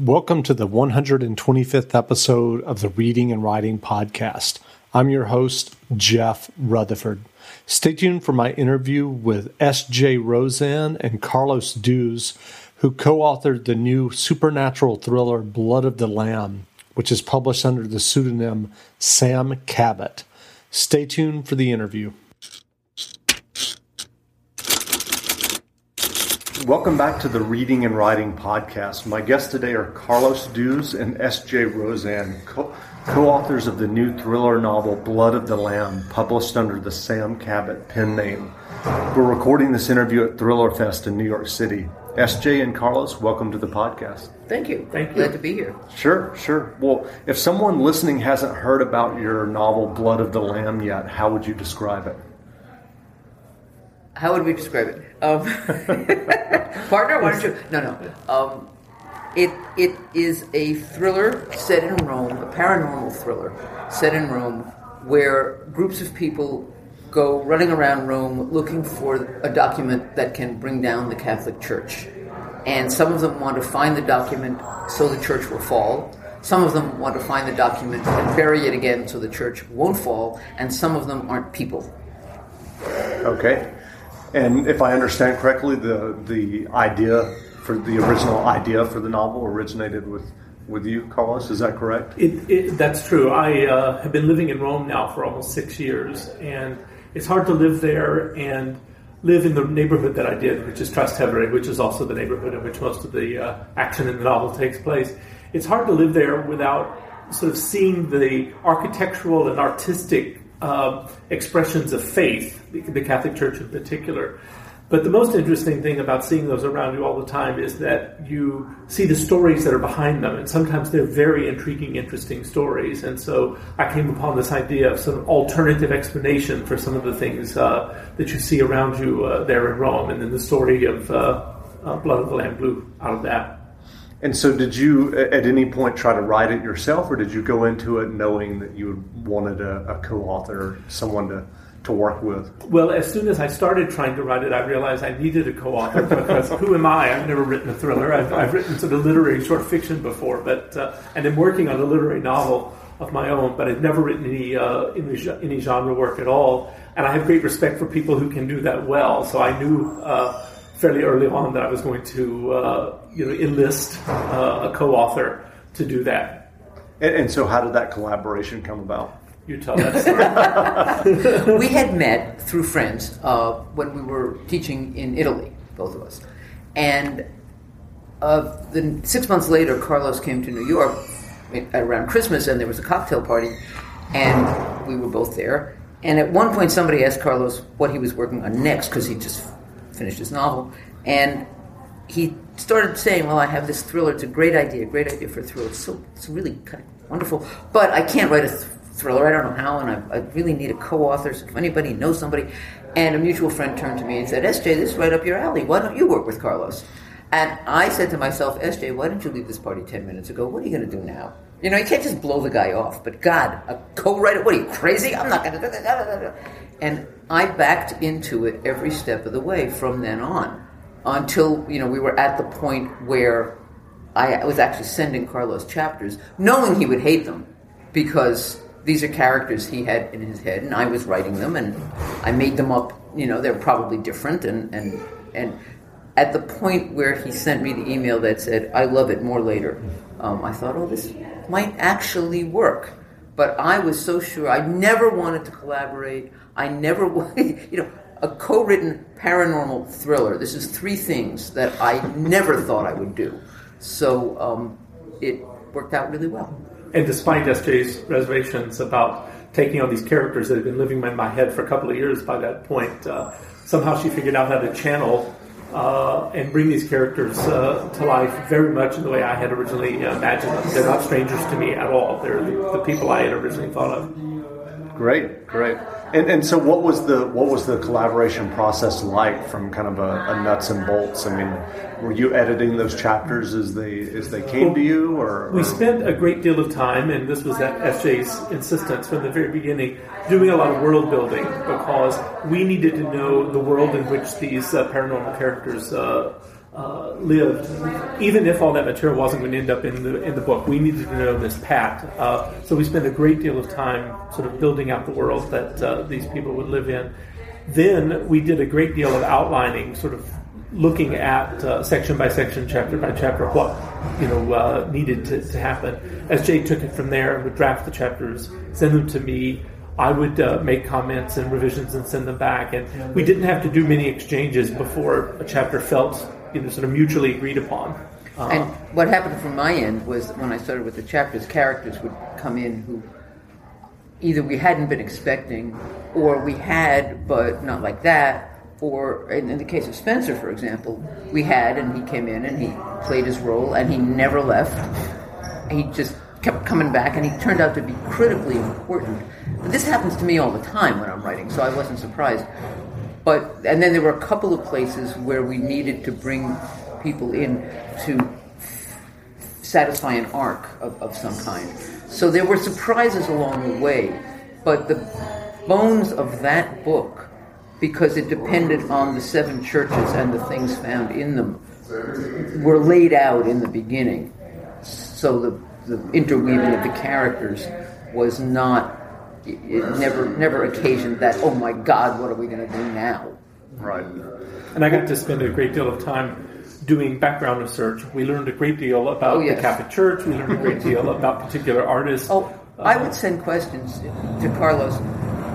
Welcome to the 125th episode of the Reading and Writing Podcast. I'm your host, Jeff Rutherford. Stay tuned for my interview with S.J. Rozan and Carlos Dews, who co authored the new supernatural thriller Blood of the Lamb, which is published under the pseudonym Sam Cabot. Stay tuned for the interview. Welcome back to the Reading and Writing Podcast. My guests today are Carlos Dews and S.J. Rozan, co authors of the new thriller novel Blood of the Lamb, published under the Sam Cabot pen name. We're recording this interview at Thriller Fest in New York City. SJ and Carlos, welcome to the podcast. Thank you. Thank you. Glad to be here. Sure, sure. Well, if someone listening hasn't heard about your novel Blood of the Lamb yet, how would you describe it? How would we describe it? Um, partner, why don't you? No, no. Um, it it is a thriller set in Rome, a paranormal thriller set in Rome, where groups of people go running around Rome looking for a document that can bring down the Catholic Church. And some of them want to find the document so the church will fall. Some of them want to find the document and bury it again so the church won't fall. And some of them aren't people. Okay. And if I understand correctly, the the idea for the original idea for the novel originated with with you, Carlos. Is that correct? It, it, that's true. I uh, have been living in Rome now for almost six years, and it's hard to live there and live in the neighborhood that I did, which is Trastevere, which is also the neighborhood in which most of the uh, action in the novel takes place. It's hard to live there without sort of seeing the architectural and artistic uh, expressions of faith, the Catholic Church in particular. But the most interesting thing about seeing those around you all the time is that you see the stories that are behind them, and sometimes they're very intriguing, interesting stories. And so I came upon this idea of some alternative explanation for some of the things uh, that you see around you uh, there in Rome, and then the story of uh, uh Blood of the Lamb blew out of that. And so, did you at any point try to write it yourself, or did you go into it knowing that you wanted a, a co-author, someone to to work with? Well, as soon as I started trying to write it, I realized I needed a co-author because who am I? I've never written a thriller. I've, I've written sort of literary short fiction before, but uh, and I'm working on a literary novel of my own, but I've never written any, uh, any, any genre work at all. And I have great respect for people who can do that well. So I knew. Uh, fairly early on that I was going to uh, you know enlist uh, a co-author to do that. And, and, so, how did that collaboration come about? You tell that story. we had met through friends uh, when we were teaching in Italy, both of us, and uh, then six months later, Carlos came to New York around Christmas, and there was a cocktail party, and we were both there. And at one point, somebody asked Carlos what he was working on next because he just finished his novel, and he started saying, "Well, I have this thriller. It's a great idea, great idea for a thriller. It's so it's really kind of wonderful, but I can't write a th- thriller. I don't know how, and I, I really need a co-author. So if anybody knows somebody." And a mutual friend turned to me and said, "SJ, this is right up your alley. Why don't you work with Carlos?" And I said to myself, "SJ, why didn't you leave this party ten minutes ago? What are you going to do now?" You know, you can't just blow the guy off. But God, a co-writer, what are you crazy? I'm not going to. And I backed into it every step of the way from then on until, you know, we were at the point where I was actually sending Carlos chapters, knowing he would hate them because these are characters he had in his head and I was writing them and I made them up, you know, they're probably different and, and, and at the point where he sent me the email that said, I love it more later, um, I thought, oh, this might actually work. But I was so sure I never wanted to collaborate. I never, you know, a co-written paranormal thriller. This is three things that I never thought I would do. So um, it worked out really well. And despite SJ's reservations about taking on these characters that had been living in my head for a couple of years by that point, uh, somehow she figured out how to channel uh, and bring these characters uh, to life very much in the way I had originally imagined them. They're not strangers to me at all. They're the, the people I had originally thought of. Great, great. And, and so, what was the what was the collaboration process like from kind of a, a, nuts and bolts? I mean, were you editing those chapters as they as they came well, to you, or, we spent a great deal of time, and this was at SJ's insistence from the very beginning, doing a lot of world building because we needed to know the world in which these uh, paranormal characters uh, uh, lived, even if all that material wasn't going to end up in the in the book, we needed to know this Pat. Uh, so we spent a great deal of time sort of building out the world that uh, these people would live in. Then we did a great deal of outlining, sort of looking at uh, section by section, chapter by chapter, what you know uh, needed to, to, happen. SJ took it from there, and would draft the chapters, send them to me. I would uh, make comments and revisions and send them back, and we didn't have to do many exchanges before a chapter felt you know, sort of mutually agreed upon. Uh, and what happened from my end was when I started with the chapters, characters would come in who either we hadn't been expecting, or we had, but not like that, or in, in, the case of Spencer, for example, we had, and he came in and he played his role, and he never left. He just kept coming back, and he turned out to be critically important. But this happens to me all the time when I'm writing, so I wasn't surprised. But and then there were a couple of places where we needed to bring people in to satisfy an arc of, of some kind. So there were surprises along the way, but the bones of that book, because it depended on the seven churches and the things found in them, were laid out in the beginning. So the, the interweaving of the characters was not it never never occasioned that oh my god what are we going to do now? Right. And i got to spend a great deal of time doing background research. We learned a great deal about oh, yes. the catholic church. We learned a great deal about particular artists. Oh i would send questions to carlos.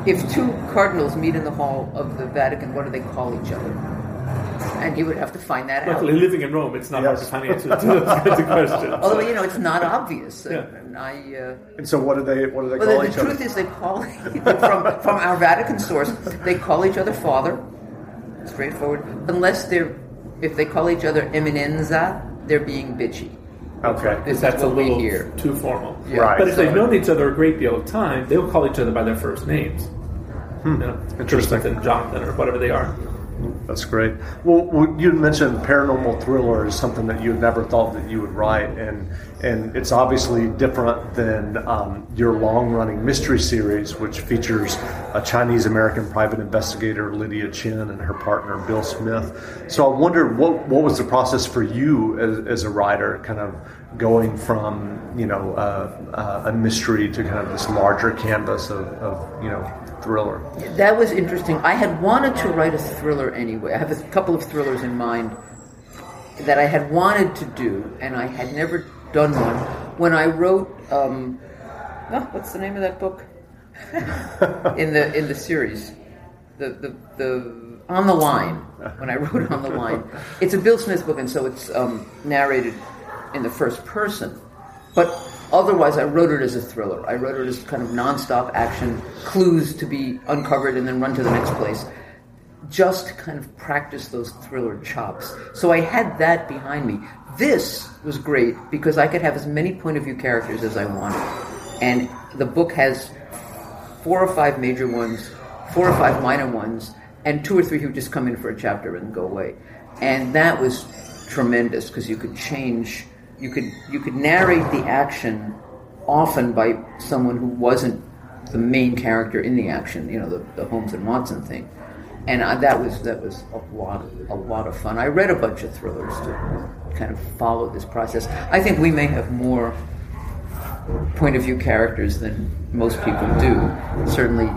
If two cardinals meet in the hall of the vatican what do they call each other and you would have to find that out. Luckily, out. living in Rome, it's not yes. hard to find answers to those kinds questions. Although you know, it's not obvious. Yeah. And I. Uh, and so, what do they? What do they well, call the, each the other? truth is, they call from from our Vatican source, they call each other Father. Straightforward. Unless they're, if they call each other Eminenza, they're being bitchy. Okay, this that's a little here. too formal. Yeah. Right. But if they've known each other a great deal of time, they'll call each other by their first names. Hmm. You know, Interesting. Jonathan, Jonathan, or whatever they are. That's great. Well, you mentioned paranormal thriller is something that you had never thought that you would write, and and it's obviously different than um, your long-running mystery series, which features a Chinese American private investigator Lydia Chin and her partner Bill Smith. So I wondered what what was the process for you as, as a writer, kind of going from you know uh, uh, a mystery to kind of this larger canvas of, of you know thriller. That was interesting. I had wanted to write a thriller anyway. I have a couple of thrillers in mind that I had wanted to do, and I had never done one. When I wrote, um, oh, what's the name of that book? in the in the series, the the the on the line. When I wrote on the line, it's a Bill Smith book, and so it's um, narrated in the first person. But Otherwise, I wrote it as a thriller. I wrote it as kind of nonstop action, clues to be uncovered and then run to the next place. Just to kind of practice those thriller chops. So I had that behind me. This was great because I could have as many point of view characters as I wanted. And the book has four or five major ones, four or five minor ones, and two or three who just come in for a chapter and go away. And that was tremendous because you could change you could you could narrate the action often by someone who wasn't the main character in the action. You know, the, the Holmes and Watson thing, and I, that was that was a lot of, a lot of fun. I read a bunch of thrillers to kind of follow this process. I think we may have more point of view characters than most people do. Certainly,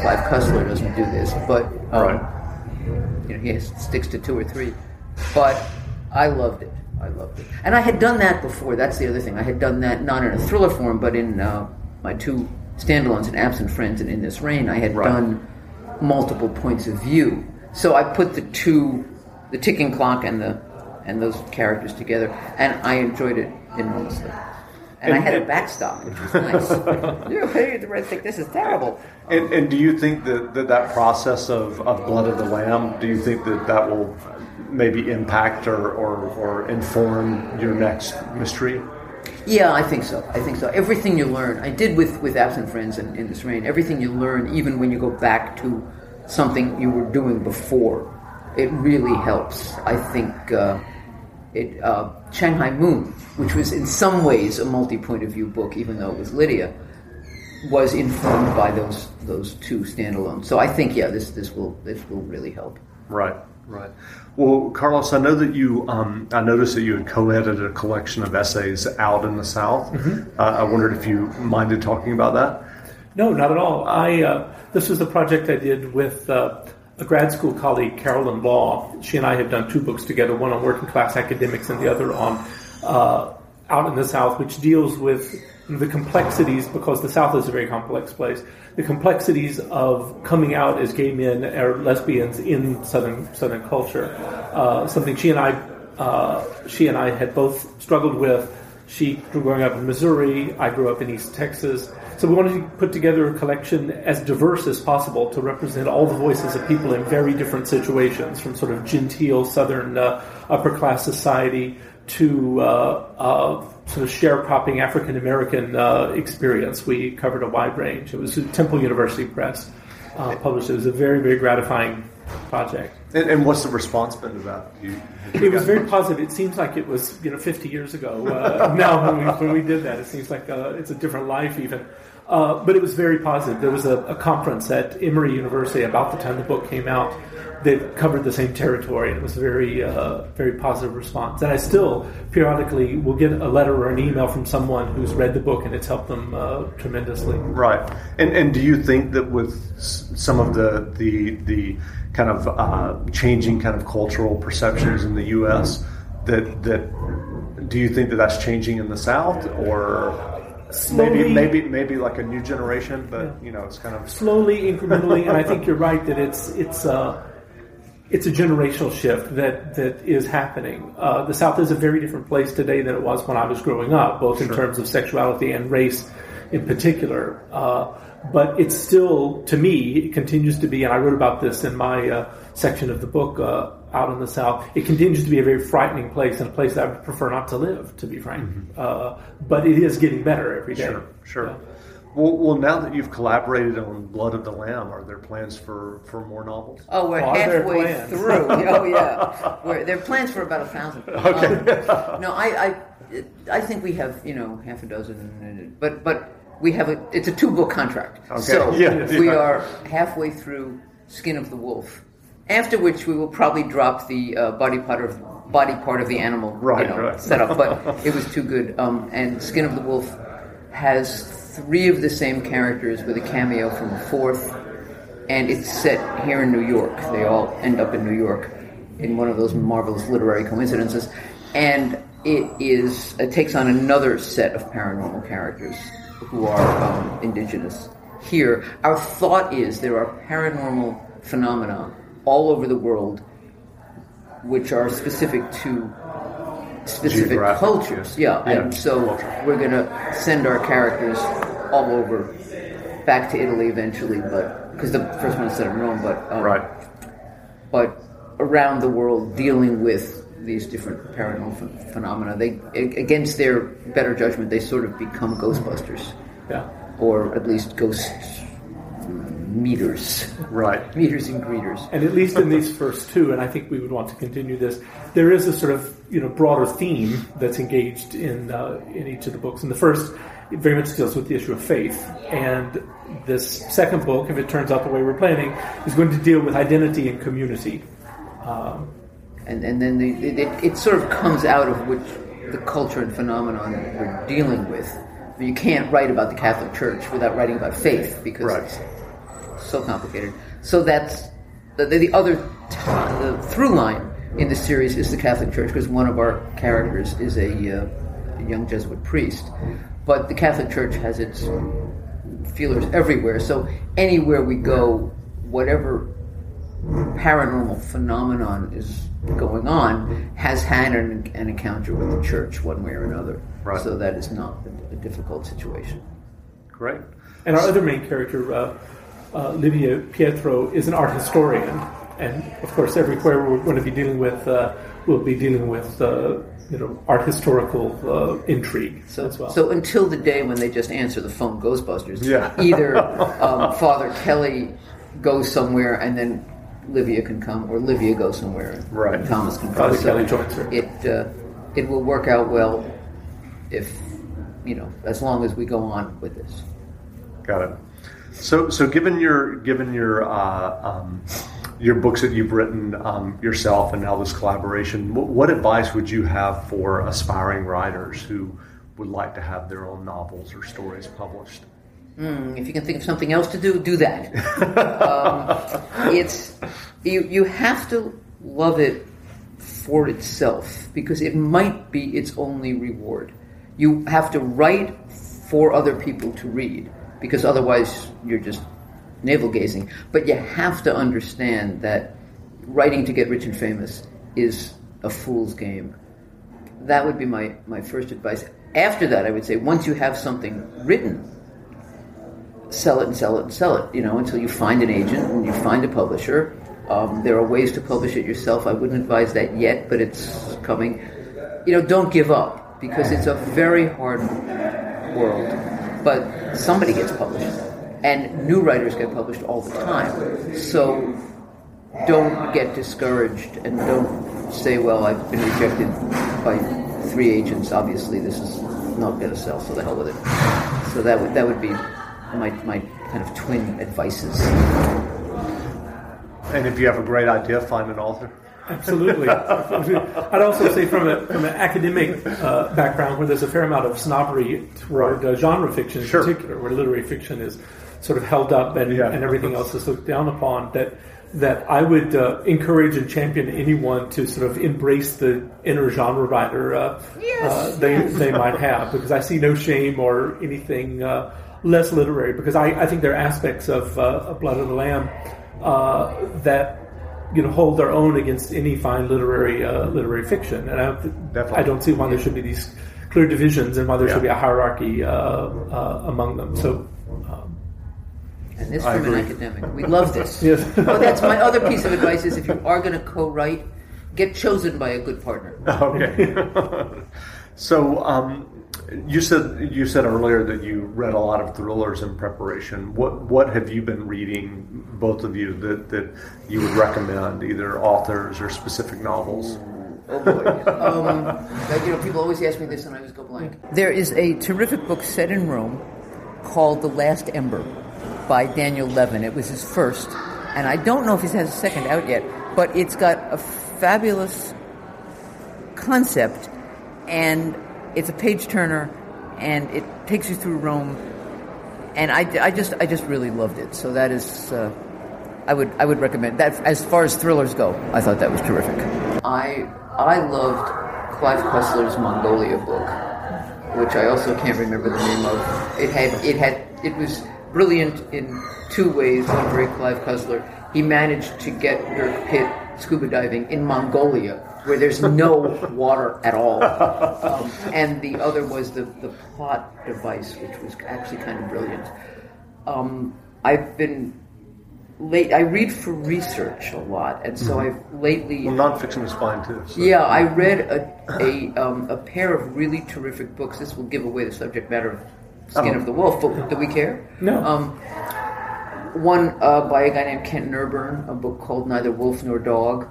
Clive Cussler doesn't do this, but um, right. you know, he has, sticks to two or three. But I loved it. I loved it. And I had done that before. That's the other thing. I had done that not in a thriller form, but in uh, my two standalones, in Absent Friends and In This Rain, I had right. done multiple points of view. So I put the two, the ticking clock and the and those characters together, and I enjoyed it enormously. And, and I had and, a backstop, which was nice. you know, think this is terrible. And, and, do you think that, that that process of, of Blood of the Lamb, do you think that that will maybe impact or, or, or inform your next mystery? Yeah, I think so. I think so. Everything you learn, I did with, with Absent Friends and In This Rain, everything you learn, even when you go back to something you were doing before, it really helps. I think uh, it, uh, Shanghai Moon, which was in some ways a multi point of view book, even though it was Lydia, was informed by those those two standalones. So I think, yeah, this, this will this will really help. Right. Right. Well, Carlos, I know that you. Um, I noticed that you had co-edited a collection of essays out in the South. Mm-hmm. Uh, I wondered if you minded talking about that. No, not at all. I uh, this was a project I did with uh, a grad school colleague, Carolyn Law. She and I have done two books together, one on working class academics and the other on uh, out in the South, which deals with the complexities, because the South is a very complex place, the complexities of coming out as gay men or lesbians in Southern Southern culture. Uh, something she and I uh, she and I had both struggled with. She grew growing up in Missouri. I grew up in East Texas. So we wanted to put together a collection as diverse as possible to represent all the voices of people in very different situations, from sort of genteel Southern uh, upper class society to uh, uh, sort of sharecropping African American uh, experience. We covered a wide range. It was Temple University Press uh, published. It was a very very gratifying project. And, and what's the response been to that? You, it was very positive. It seems like it was you know 50 years ago. Uh, now when we, when we did that, it seems like uh, it's a different life even. Uh, but it was very positive. There was a, a, conference at Emory University about the time the book came out that covered the same territory. It was a very, uh, very positive response. And I still periodically will get a letter or an email from someone who's read the book and it's helped them uh, tremendously. Right. And and do you think that with some of the the the kind of uh, changing kind of cultural perceptions in the U.S. that that do you think that that's changing in the South or slowly, maybe maybe maybe like a new generation, but yeah. you know, it's kind of slowly, incrementally. and I think you're right that it's it's uh, it's a generational shift that that is happening. Uh, the South is a very different place today than it was when I was growing up, both sure. in terms of sexuality and race, in particular. Uh, but it's still, to me, it continues to be, and I wrote about this in my uh, section of the book uh, out in the South. It continues to be a very frightening place and a place that I would prefer not to live, to be frank. Mm-hmm. Uh, but it is getting better every day. Sure, sure. Yeah. Well, well, now that you've collaborated on Blood of the Lamb, are there plans for, for more novels? Oh, we're halfway through. oh, yeah. We're, there are plans for about a thousand. Okay. Um, no, I, I, I think we have, you know, half a dozen, but, but we have a, it's a two book contract. Okay. So yeah, we yeah. are halfway through Skin of the Wolf after which we will probably drop the uh, body part of body part of the animal right, you know, right. setup. But it was too good. Um, and Skin of the Wolf has three of the same characters with a cameo from a fourth, and it's set here in New York. They all end up in New York in one of those marvelous literary coincidences, and it is it takes on another set of paranormal characters who are um, indigenous. Here, our thought is there are paranormal phenomena all over the world, which are specific to specific cultures. Yeah, yeah, and so culture. we're going to send our characters all over, back to Italy eventually, but because the first one is set in Rome, but um, right, but around the world dealing with these different paranormal ph- phenomena. They against their better judgment, they sort of become Ghostbusters. Yeah. Or at least ghosts meters. Right. Meters and greeters. And at least in these first two, and I think we would want to continue this, there is a sort of you know broader theme that's engaged in uh, in each of the books. And the first it very much deals with the issue of faith. And this second book, if it turns out the way we're planning, is going to deal with identity and community. Um, and and then the, it, it sort of comes out of which the culture and phenomenon we're dealing with. You can't write about the Catholic Church without writing about faith because right. It's so complicated. So that's the, the other t- the through line in the series is the Catholic Church because one of our characters is a, uh, a young Jesuit priest. But the Catholic Church has its feelers everywhere. So anywhere we go, whatever paranormal phenomenon is going on has had an, an encounter with the church one way or another. Right. So that is not a, a difficult situation. Great. And our other main character, uh, uh, Livia Pietro, is an art historian, and of course, everywhere we're going to be dealing with, uh, we'll be dealing with uh, you know art historical uh, intrigue So, as well. so until the day when they just answer the phone, Ghostbusters. Yeah. either um, Father Kelly goes somewhere and then Livia can come, or Livia goes somewhere and Right. Thomas can come. Father So Kelly joins her. It uh, it will work out well if you know as long as we go on with this. Got it. So, so given your given your uh, um, your books that you've written um, yourself and now this collaboration, what, what advice would you have for aspiring writers who would like to have their own novels or stories published? Mm, if you can think of something else to do, do that. um, it's you. You have to love it for itself because it might be its only reward. You have to write for other people to read because otherwise you're just navel gazing. But you have to understand that writing to get rich and famous is a fool's game. That would be my, my first advice. After that, I would say once you have something written, sell it and sell it and sell it, you know, until you find an agent and you find a publisher. Um, there are ways to publish it yourself. I wouldn't advise that yet, but it's coming. You know, don't give up because it's a very hard world. But somebody gets published, and new writers get published all the time. So don't get discouraged and don't say, well, I've been rejected by three agents. Obviously, this is not going to sell, so the hell with it. So that would, that would be my, my kind of twin advices. And if you have a great idea, find an author. Absolutely. I'd also say from, a, from an academic uh, background where there's a fair amount of snobbery toward uh, genre fiction in sure. particular, where literary fiction is sort of held up and, yeah. and everything else is looked down upon, that that I would uh, encourage and champion anyone to sort of embrace the inner genre writer uh, yes, uh, they, they might have, because I see no shame or anything uh, less literary, because I, I think there are aspects of, of Blood of the Lamb that you know hold their own against any fine literary uh, literary fiction, and I, I, don't see why there should be these clear divisions and why there yeah. should be a hierarchy uh, uh, among them. So. Um, and this from an academic, we love this. yes. oh, that's my other piece of advice: is if you are going to co-write, get chosen by a good partner. Okay. so, um, you said you said earlier that you read a lot of thrillers in preparation. What what have you been reading, both of you, that, that you would recommend, either authors or specific novels? Oh boy! um, you know, people always ask me this, and I always go blank. There is a terrific book set in Rome called *The Last Ember* by Daniel Levin. It was his first, and I don't know if he has a second out yet. But it's got a fabulous concept and it's a page turner, and it takes you through Rome. And I, I just I just really loved it. So that is uh, I would I would recommend that as far as thrillers go. I thought that was terrific. I I loved Clive Cussler's Mongolia book, which I also can't remember the name of. It had it had it was brilliant in two ways. One very Clive Cussler. He managed to get Dirk Pitt scuba diving in Mongolia, where there's no water at all. Um, and the other was the, the plot device, which was actually kind of brilliant. Um, I've been late. I read for research a lot, and so mm-hmm. I've lately. Well, nonfiction is fine too. So. Yeah, I read a a, um, a pair of really terrific books. This will give away the subject matter of Skin oh. of the Wolf, but do we care? No. Um, one uh, by a guy named Kent Nerburn, a book called Neither Wolf Nor Dog,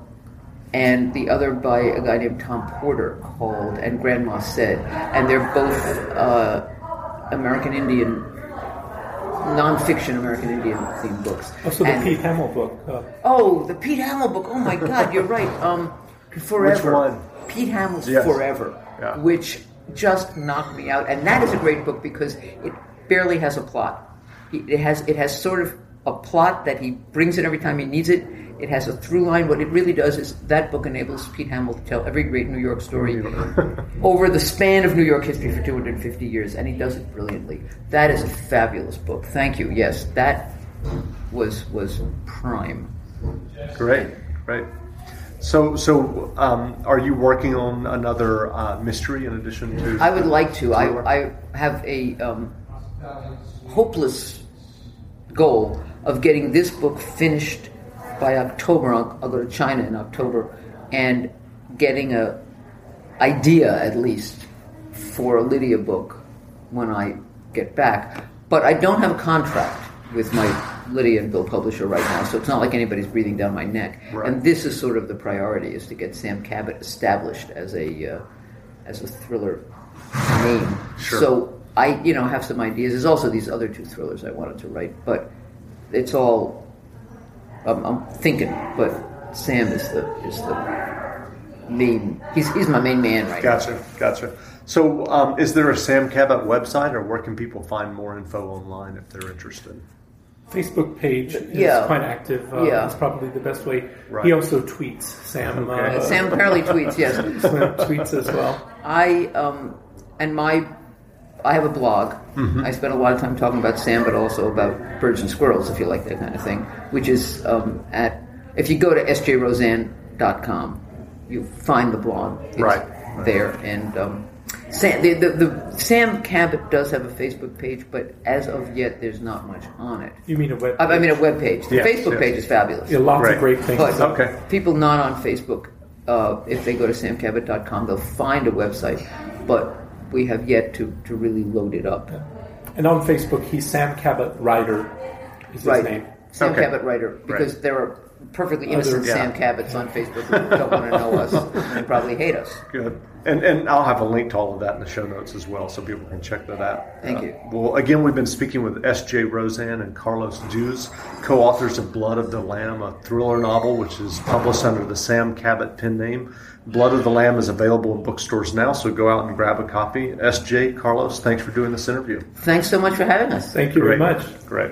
and the other by a guy named Tom Porter called And Grandma Said. And they're both uh, American Indian, nonfiction American Indian themed books. Also, the and, Pete Hamill book. Uh. Oh, the Pete Hamill book. Oh my God, you're right. Um, Forever. Which one? Pete Hamill's yes. Forever, yeah. which just knocked me out. And that is a great book because it barely has a plot. It has it has sort of a plot that he brings in every time he needs it. It has a through line. What it really does is that book enables Pete Hamill to tell every great New York story over the span of New York history for 250 years, and he does it brilliantly. That is a fabulous book. Thank you. Yes, that was was prime. Great, great. So, so um, are you working on another uh, mystery in addition to? I would like to. I, I have a um, hopeless goal of getting this book finished by October. I'll, I'll, go to China in October and getting a idea at least for a Lydia book when I get back. But I don't have a contract with my Lydia and Bill publisher right now, so it's not like anybody's breathing down my neck. Right. And this is sort of the priority: is to get Sam Cabot established as a uh, as a thriller name. Sure. So I, you know, have some ideas. There's also these other two thrillers I wanted to write, but it's all um, I'm thinking, but Sam is the is the main. He's he's my main man right gotcha, now. Gotcha, gotcha. So, um, is there a Sam Cabot website, or where can people find more info online if they're interested? Facebook page is yeah. quite active. Uh, yeah. It's probably the best way. Right. He also tweets. Sam. Okay. Uh, Sam apparently tweets. Yes, tweets as well. I um, and my I have a blog. Mm-hmm. I spend a lot of time talking about Sam, but also about birds and squirrels, if you like that kind of thing. Which is um, at if you go to sjrozan.com, you find the blog. It's right. there, and um, Sam, the, the, the, Sam Cabot does have a Facebook page, but as of yet, there's not much on it. You mean a web? I, I mean a web page. The yes, Facebook yes. page is fabulous. Yeah, lots right. of great things. But okay. people not on Facebook, uh, if they go to samcabot.com, they'll find a website, but we have yet to, to really load it up. Yeah. And on Facebook, he's Sam Cabot Writer. Is his right. name? Sam okay. Cabot Writer, because right. there are perfectly innocent Other, yeah. Sam Cabots on Facebook who don't want to know us and probably hate us. Good. And, and I'll have a link to all of that in the show notes as well so people can check that out. Thank uh, you. Well, again, we've been speaking with S.J. Rozan and Carlos Dews, co authors of Blood of the Lamb, a thriller novel which is published under the Sam Cabot pen name. Blood of the Lamb is available in bookstores now, so go out and grab a copy. S.J. Carlos, thanks for doing this interview. Thanks so much for having us. Thank you Great. very much. Great.